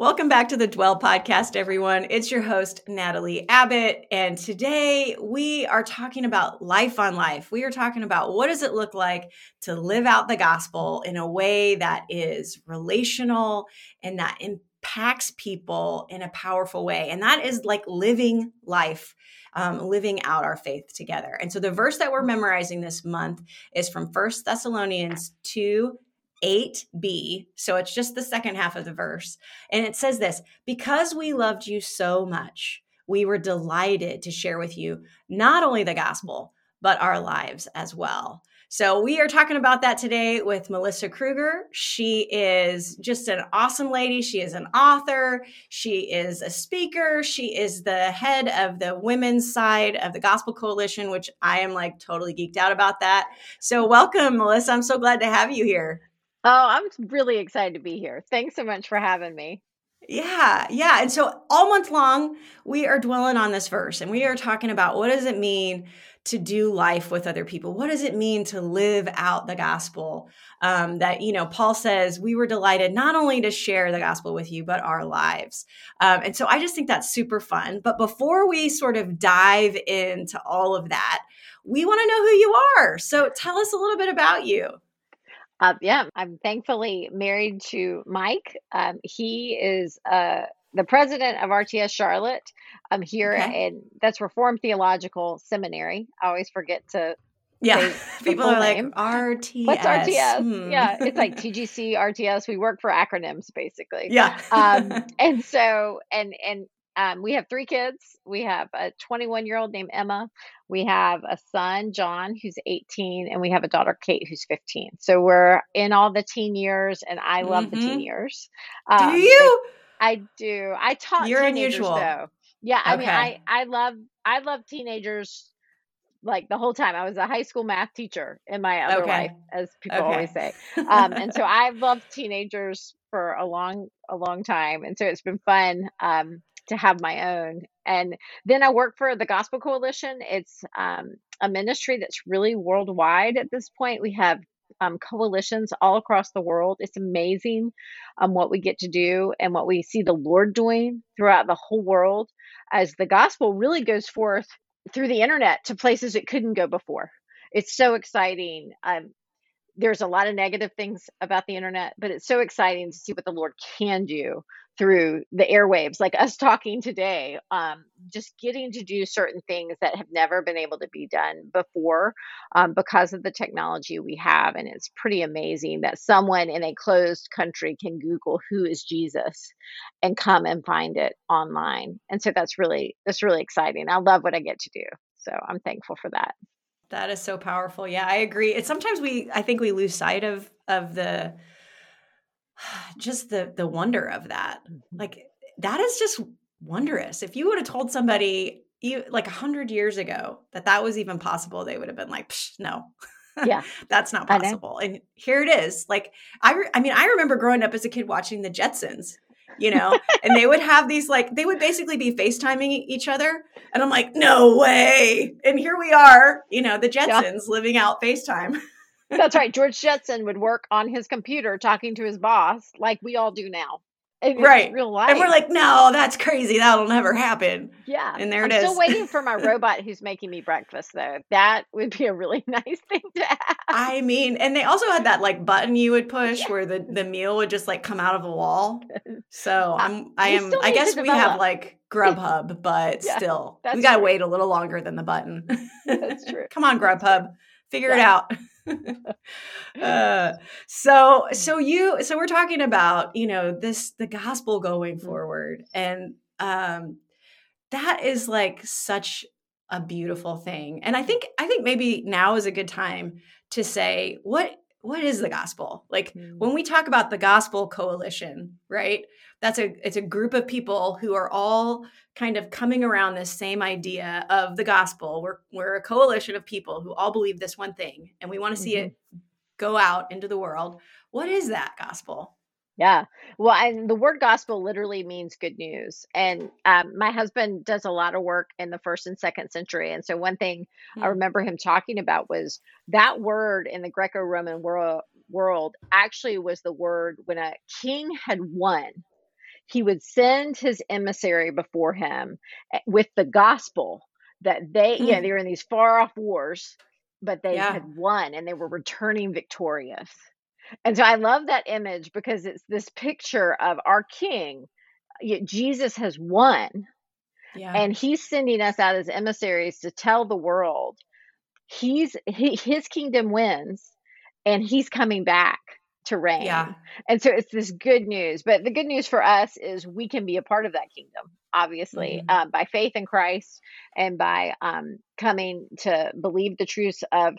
Welcome back to the Dwell Podcast, everyone. It's your host, Natalie Abbott. And today we are talking about life on life. We are talking about what does it look like to live out the gospel in a way that is relational and that impacts people in a powerful way. And that is like living life. Um, living out our faith together. And so the verse that we're memorizing this month is from First Thessalonians 2 8b. So it's just the second half of the verse. And it says this Because we loved you so much, we were delighted to share with you not only the gospel, but our lives as well. So we are talking about that today with Melissa Kruger. She is just an awesome lady. She is an author. She is a speaker. She is the head of the women's side of the Gospel Coalition, which I am like totally geeked out about that. So welcome, Melissa. I'm so glad to have you here. Oh, I'm really excited to be here. Thanks so much for having me. Yeah, yeah. And so all month long, we are dwelling on this verse and we are talking about what does it mean to do life with other people? What does it mean to live out the gospel? Um, that, you know, Paul says, we were delighted not only to share the gospel with you, but our lives. Um, and so I just think that's super fun. But before we sort of dive into all of that, we want to know who you are. So tell us a little bit about you. Uh, yeah, I'm thankfully married to Mike. Um, he is uh, the president of RTS Charlotte. I'm here, okay. and that's Reformed Theological Seminary. I always forget to. Yeah, people are like RTS. What's RTS? Hmm. Yeah, it's like TGC, RTS. We work for acronyms, basically. Yeah. um, and so, and and um, we have three kids. We have a 21 year old named Emma. We have a son, John, who's 18, and we have a daughter, Kate, who's 15. So we're in all the teen years, and I love mm-hmm. the teen mm-hmm. years. Um, do you? I do. I taught You're unusual. Though. Yeah, I okay. mean, I I love I love teenagers like the whole time. I was a high school math teacher in my other okay. life, as people okay. always say. Um, and so I've loved teenagers for a long a long time, and so it's been fun. Um, to have my own. And then I work for the Gospel Coalition. It's um, a ministry that's really worldwide at this point. We have um, coalitions all across the world. It's amazing um, what we get to do and what we see the Lord doing throughout the whole world as the gospel really goes forth through the internet to places it couldn't go before. It's so exciting. Um, there's a lot of negative things about the internet, but it's so exciting to see what the Lord can do through the airwaves, like us talking today, um, just getting to do certain things that have never been able to be done before um, because of the technology we have. And it's pretty amazing that someone in a closed country can Google who is Jesus and come and find it online. And so that's really that's really exciting. I love what I get to do. So I'm thankful for that. That is so powerful. Yeah, I agree. It's sometimes we I think we lose sight of of the just the the wonder of that. Mm-hmm. Like that is just wondrous. If you would have told somebody you like a hundred years ago that that was even possible, they would have been like, no, yeah, that's not possible. And here it is. Like I, re- I mean, I remember growing up as a kid watching the Jetsons, you know, and they would have these like they would basically be FaceTiming each other, and I'm like, no way. And here we are, you know, the Jetsons yeah. living out FaceTime. That's right. George Jetson would work on his computer talking to his boss like we all do now. Right. Real life. And we're like, no, that's crazy. That'll never happen. Yeah. And there I'm it is. still waiting for my robot who's making me breakfast, though. That would be a really nice thing to have. I mean, and they also had that like button you would push yeah. where the, the meal would just like come out of the wall. So I'm, I am, I guess we have like Grubhub, but yeah, still, we got to wait a little longer than the button. That's true. Come on, Grubhub. Figure yeah. it out. uh, so so you so we're talking about you know this the gospel going mm-hmm. forward and um that is like such a beautiful thing and i think i think maybe now is a good time to say what what is the gospel like mm-hmm. when we talk about the gospel coalition right that's a it's a group of people who are all kind of coming around this same idea of the gospel we're we're a coalition of people who all believe this one thing and we want to see mm-hmm. it go out into the world. What is that gospel? Yeah. Well, and the word gospel literally means good news. And um, my husband does a lot of work in the first and second century. And so, one thing I hmm. remember him talking about was that word in the Greco Roman world, world actually was the word when a king had won, he would send his emissary before him eh, with the gospel that they, yeah, hmm. they were in these far off wars, but they yeah. had won and they were returning victorious. And so I love that image because it's this picture of our king. Jesus has won. Yeah. And he's sending us out as emissaries to tell the world he's he, his kingdom wins and he's coming back to reign. Yeah. And so it's this good news. But the good news for us is we can be a part of that kingdom, obviously, mm-hmm. um, by faith in Christ and by um, coming to believe the truths of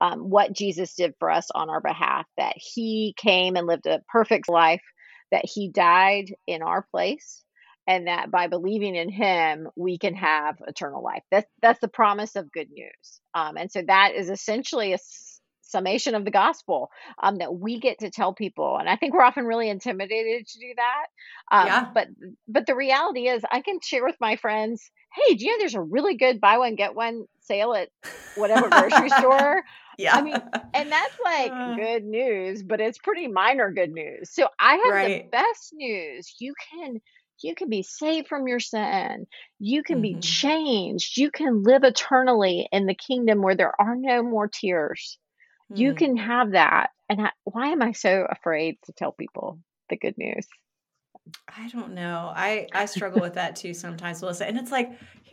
um, what Jesus did for us on our behalf, that he came and lived a perfect life, that he died in our place, and that by believing in him, we can have eternal life. That's, that's the promise of good news. Um, and so that is essentially a summation of the gospel um, that we get to tell people and i think we're often really intimidated to do that um, yeah. but but the reality is i can share with my friends hey do you know there's a really good buy one get one sale at whatever grocery store yeah i mean and that's like uh, good news but it's pretty minor good news so i have right. the best news you can you can be saved from your sin. You can mm-hmm. be changed. You can live eternally in the kingdom where there are no more tears. You mm. can have that. And I, why am I so afraid to tell people the good news? I don't know. I I struggle with that too sometimes, Melissa. And it's like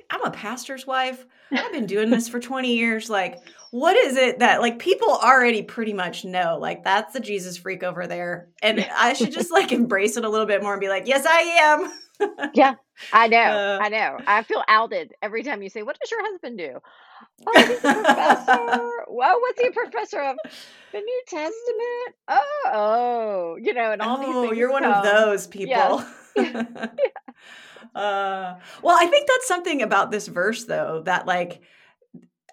I'm a pastor's wife. I've been doing this for 20 years. Like, what is it that like people already pretty much know? Like, that's the Jesus freak over there. And I should just like embrace it a little bit more and be like, yes, I am. yeah, I know. Uh, I know. I feel outed every time you say, What does your husband do? Oh, he's a professor. Well, what's he a professor of? The New Testament. Oh, oh, you know, and all oh, these things. You're one come. of those people. Yeah. uh, well, I think that's something about this verse, though, that like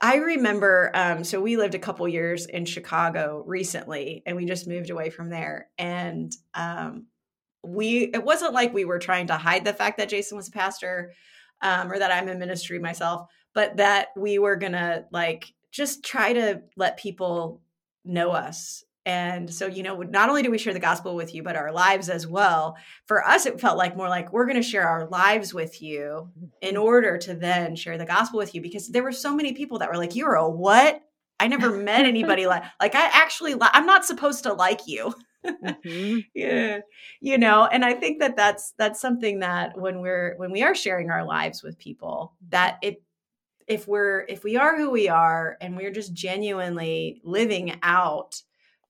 I remember. Um, so we lived a couple years in Chicago recently, and we just moved away from there, and um, we it wasn't like we were trying to hide the fact that Jason was a pastor um, or that I'm in ministry myself but that we were gonna like just try to let people know us and so, you know, not only do we share the gospel with you, but our lives as well. For us, it felt like more like we're going to share our lives with you in mm-hmm. order to then share the gospel with you because there were so many people that were like, You're a what? I never met anybody like, like I actually, li- I'm not supposed to like you. mm-hmm. Yeah. You know, and I think that that's, that's something that when we're, when we are sharing our lives with people, that it, if we're if we are who we are and we're just genuinely living out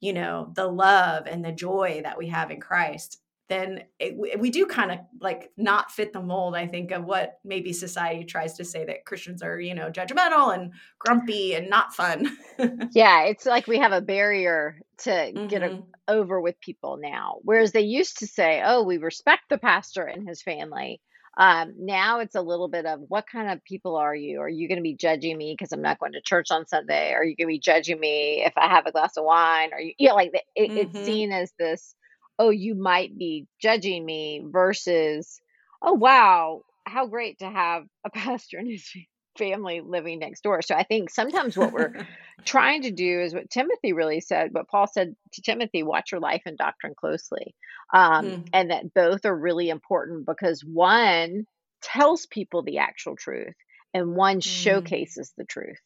you know the love and the joy that we have in christ then it, we do kind of like not fit the mold i think of what maybe society tries to say that christians are you know judgmental and grumpy and not fun yeah it's like we have a barrier to mm-hmm. get a, mm-hmm. over with people now whereas they used to say oh we respect the pastor and his family um, now it's a little bit of what kind of people are you? Are you going to be judging me because I'm not going to church on Sunday? Are you going to be judging me if I have a glass of wine? Are you, you know, like it, mm-hmm. it's seen as this, oh, you might be judging me versus, oh, wow, how great to have a pastor and his family living next door. So I think sometimes what we're trying to do is what Timothy really said, what Paul said to Timothy watch your life and doctrine closely. Um, mm. And that both are really important because one tells people the actual truth and one mm. showcases the truth.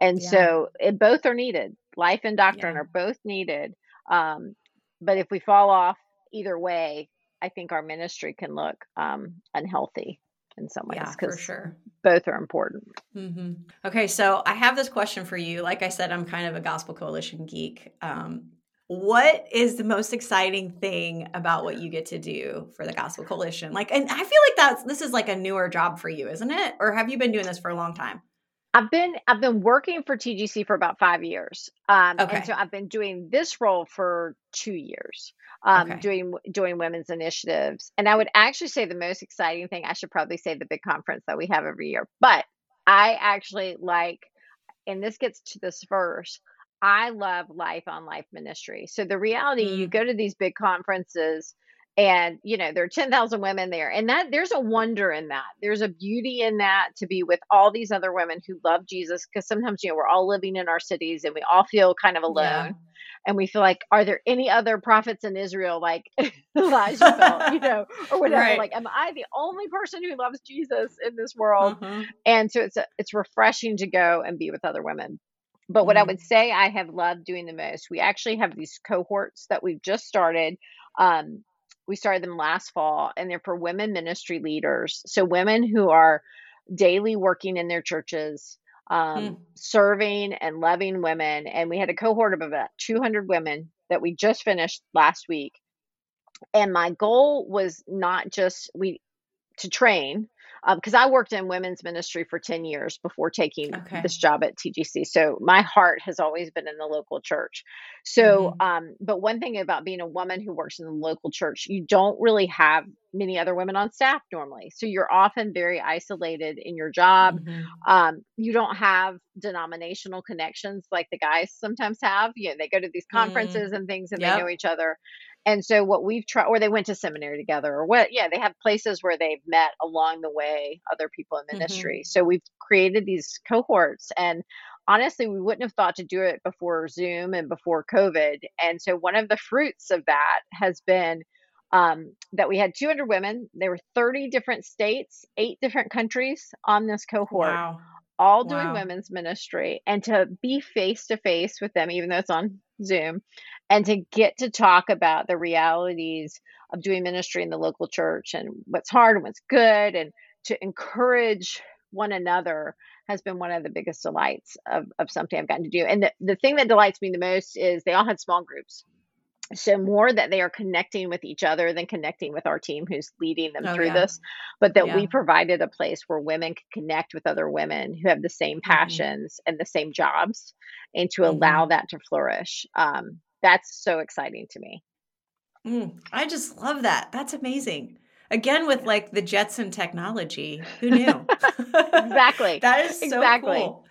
And yeah. so it, both are needed. Life and doctrine yeah. are both needed. Um, but if we fall off either way, I think our ministry can look um, unhealthy in some ways because yeah, sure. both are important. Mm-hmm. Okay, so I have this question for you. Like I said, I'm kind of a Gospel Coalition geek. Um, what is the most exciting thing about what you get to do for the Gospel Coalition? Like, and I feel like that's this is like a newer job for you, isn't it? Or have you been doing this for a long time? I've been I've been working for TGC for about five years, um, okay. and so I've been doing this role for two years, um, okay. doing doing women's initiatives. And I would actually say the most exciting thing I should probably say the big conference that we have every year, but I actually like, and this gets to this verse. I love life on life ministry. So the reality, mm. you go to these big conferences and you know there are 10,000 women there and that there's a wonder in that there's a beauty in that to be with all these other women who love Jesus because sometimes you know we're all living in our cities and we all feel kind of alone yeah. and we feel like are there any other prophets in Israel like Elijah felt you know or whatever right. like am I the only person who loves Jesus in this world uh-huh. and so it's a, it's refreshing to go and be with other women but what I mm-hmm. would say I have loved doing the most, we actually have these cohorts that we've just started. Um, we started them last fall, and they're for women ministry leaders. So, women who are daily working in their churches, um, hmm. serving and loving women. And we had a cohort of about 200 women that we just finished last week. And my goal was not just we to train because um, I worked in women's ministry for 10 years before taking okay. this job at TGC. So my heart has always been in the local church. So, mm-hmm. um, but one thing about being a woman who works in the local church, you don't really have many other women on staff normally. So you're often very isolated in your job. Mm-hmm. Um, you don't have denominational connections like the guys sometimes have. You know, they go to these mm. conferences mm-hmm. and things and yep. they know each other. And so what we've tried, or they went to seminary together, or what? Yeah, they have places where they've met along the way, other people in ministry. Mm-hmm. So we've created these cohorts, and honestly, we wouldn't have thought to do it before Zoom and before COVID. And so one of the fruits of that has been um, that we had 200 women. There were 30 different states, eight different countries on this cohort. Wow all doing wow. women's ministry and to be face to face with them, even though it's on Zoom, and to get to talk about the realities of doing ministry in the local church and what's hard and what's good, and to encourage one another has been one of the biggest delights of, of something I've gotten to do. And the, the thing that delights me the most is they all had small groups so more that they are connecting with each other than connecting with our team who's leading them oh, through yeah. this but that yeah. we provided a place where women can connect with other women who have the same mm-hmm. passions mm-hmm. and the same jobs and to mm-hmm. allow that to flourish um, that's so exciting to me mm, i just love that that's amazing again with like the jetson technology who knew exactly that is so exactly cool.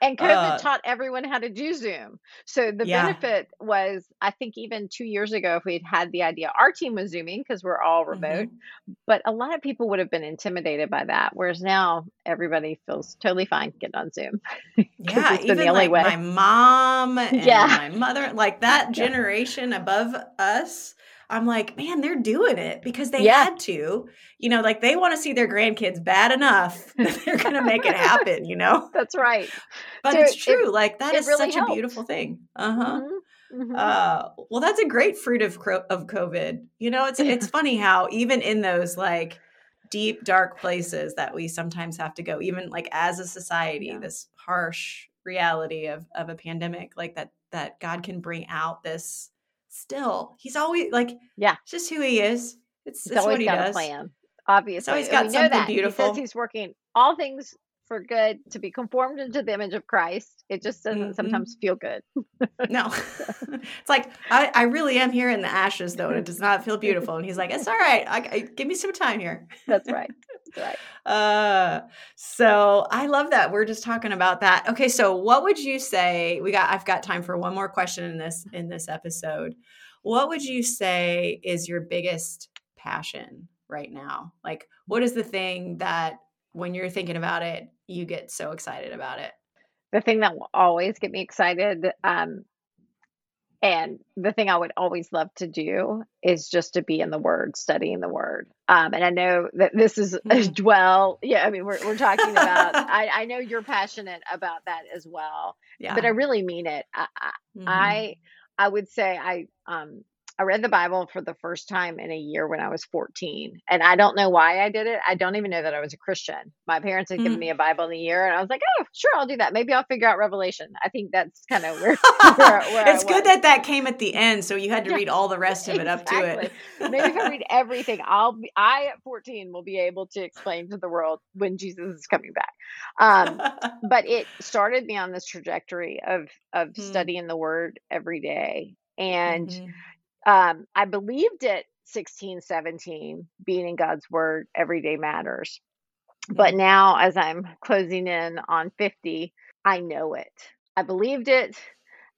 And COVID uh, taught everyone how to do Zoom. So the yeah. benefit was, I think, even two years ago, if we'd had the idea, our team was Zooming because we're all remote, mm-hmm. but a lot of people would have been intimidated by that. Whereas now everybody feels totally fine getting on Zoom. yeah, even like way. my mom and yeah. my mother, like that generation above us I'm like, man, they're doing it because they yeah. had to. You know, like they want to see their grandkids bad enough that they're going to make it happen, you know? That's right. But so it's true. It, like that is really such helped. a beautiful thing. Uh-huh. Mm-hmm. Mm-hmm. Uh, well, that's a great fruit of of COVID. You know, it's it's funny how even in those like deep dark places that we sometimes have to go, even like as a society, yeah. this harsh reality of of a pandemic, like that that God can bring out this still, he's always like, yeah, it's just who he is. It's, it's always got does. a plan. Obviously, he's got something beautiful. He says he's working all things for good to be conformed into the image of Christ. It just doesn't mm-hmm. sometimes feel good. no, it's like I, I really am here in the ashes, though, and it does not feel beautiful. And he's like, "It's all right. I, I, give me some time here." That's right. Right. Uh, so I love that we're just talking about that. Okay, so what would you say? We got. I've got time for one more question in this in this episode. What would you say is your biggest passion right now? Like, what is the thing that when you're thinking about it, you get so excited about it? The thing that will always get me excited, um, and the thing I would always love to do is just to be in the Word, studying the Word. Um, and I know that this is mm-hmm. well, yeah. I mean, we're we're talking about. I, I know you're passionate about that as well. Yeah. But I really mean it. I I, mm-hmm. I, I would say I um I read the Bible for the first time in a year when I was 14. And I don't know why I did it. I don't even know that I was a Christian. My parents had mm-hmm. given me a Bible in a year, and I was like, oh, sure, I'll do that. Maybe I'll figure out Revelation. I think that's kind of where, where, where It's good that that came at the end, so you had to yeah. read all the rest of it up to it. Maybe if I read everything, I'll be, I at 14 will be able to explain to the world when Jesus is coming back. Um, but it started me on this trajectory of, of mm-hmm. studying the word every day. And mm-hmm um, I believed it 16, 17, being in God's word every day matters. But now, as I'm closing in on 50, I know it. I believed it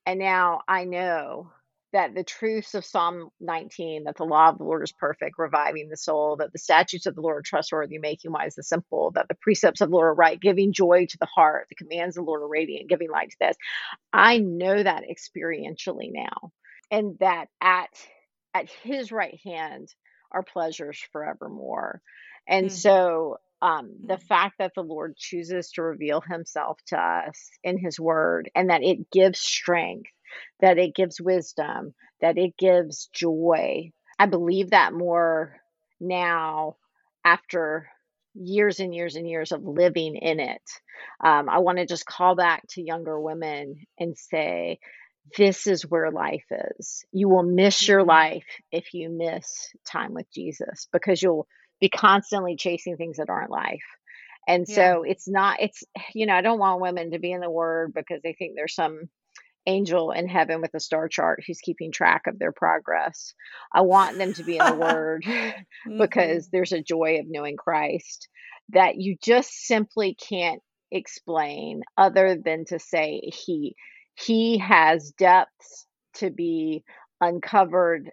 And now I know that the truths of Psalm 19, that the law of the Lord is perfect, reviving the soul, that the statutes of the Lord are trustworthy, making wise the simple, that the precepts of the Lord are right, giving joy to the heart, the commands of the Lord are radiant, giving light to this. I know that experientially now. And that at at his right hand are pleasures forevermore. And mm-hmm. so um, the mm. fact that the Lord chooses to reveal himself to us in his word and that it gives strength, that it gives wisdom, that it gives joy. I believe that more now after years and years and years of living in it. Um, I want to just call back to younger women and say, this is where life is. You will miss your mm-hmm. life if you miss time with Jesus because you'll be constantly chasing things that aren't life. And yeah. so it's not, it's, you know, I don't want women to be in the word because they think there's some angel in heaven with a star chart who's keeping track of their progress. I want them to be in the word because mm-hmm. there's a joy of knowing Christ that you just simply can't explain other than to say he he has depths to be uncovered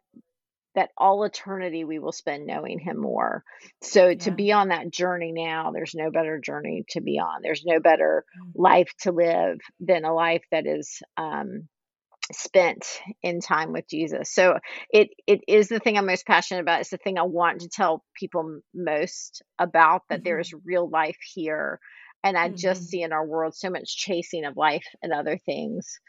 that all eternity we will spend knowing him more. So to be on that journey now, there's no better journey to be on. There's no better mm. life to live than a life that is um, spent in time with Jesus. So it it is the thing I'm most passionate about. It's the thing I want to tell people most about that mm-hmm. there is real life here. And I mm-hmm. just see in our world so much chasing of life and other things,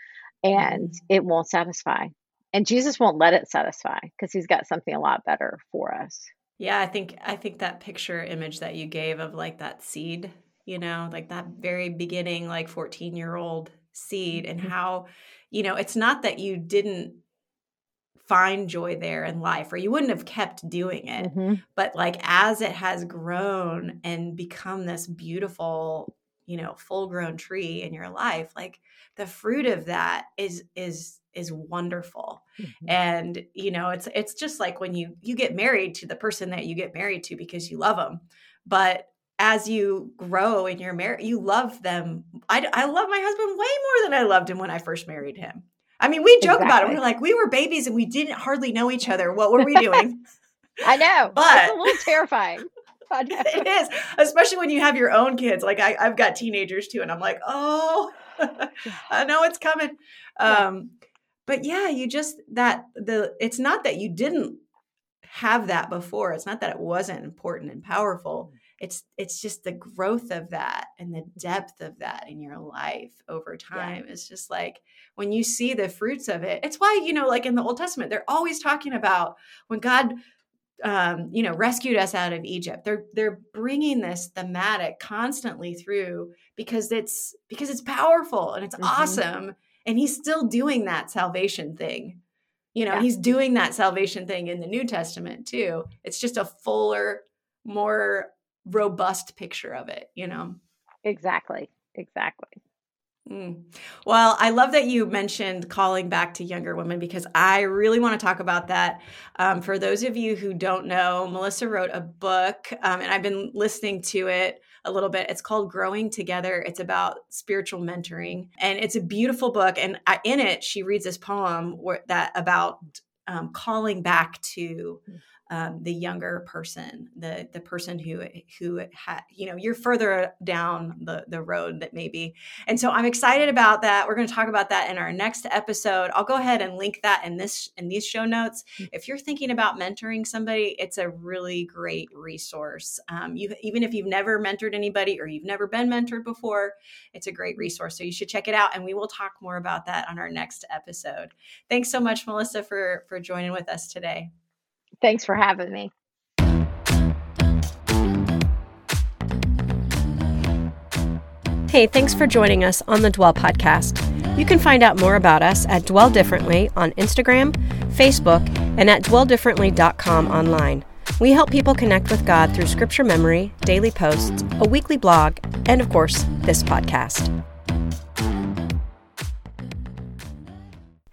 and mm-hmm. it won't satisfy and Jesus won't let it satisfy because he's got something a lot better for us. Yeah, I think I think that picture image that you gave of like that seed, you know, like that very beginning like 14-year-old seed and mm-hmm. how you know, it's not that you didn't find joy there in life or you wouldn't have kept doing it. Mm-hmm. But like as it has grown and become this beautiful, you know, full-grown tree in your life, like the fruit of that is is is wonderful mm-hmm. and you know it's it's just like when you you get married to the person that you get married to because you love them but as you grow in your marriage you love them I, I love my husband way more than i loved him when i first married him i mean we joke exactly. about it. We're like we were babies and we didn't hardly know each other. What were we doing? I know. But it's a little terrifying. It is especially when you have your own kids. Like I, i've got teenagers too and i'm like oh i know it's coming. Um but yeah you just that the it's not that you didn't have that before. It's not that it wasn't important and powerful. It's it's just the growth of that and the depth of that in your life over time yeah. is just like when you see the fruits of it it's why you know like in the old testament they're always talking about when god um, you know rescued us out of egypt they're they're bringing this thematic constantly through because it's because it's powerful and it's mm-hmm. awesome and he's still doing that salvation thing you know yeah. he's doing that salvation thing in the new testament too it's just a fuller more robust picture of it you know exactly exactly mm. Well, I love that you mentioned calling back to younger women because I really want to talk about that. Um, for those of you who don't know, Melissa wrote a book, um, and I've been listening to it a little bit. It's called Growing Together. It's about spiritual mentoring, and it's a beautiful book. And in it, she reads this poem where, that about um, calling back to um, the younger person, the the person who who had you know you're further down the the road that maybe. And so I'm excited about that. We're going to talk about that in our next episode. I'll go ahead and link that in this in these show notes. Mm. If you're thinking about mentoring somebody, it's a really great resource. Um, you even if you've never mentored anybody or you've never been mentored before, it's a great resource. So you should check it out, and we will talk more about that on our next episode. Thanks so much, Melissa, for for joining with us today. Thanks for having me. Hey, thanks for joining us on the Dwell Podcast. You can find out more about us at Dwell Differently on Instagram, Facebook, and at dwelldifferently.com online. We help people connect with God through scripture memory, daily posts, a weekly blog, and of course, this podcast.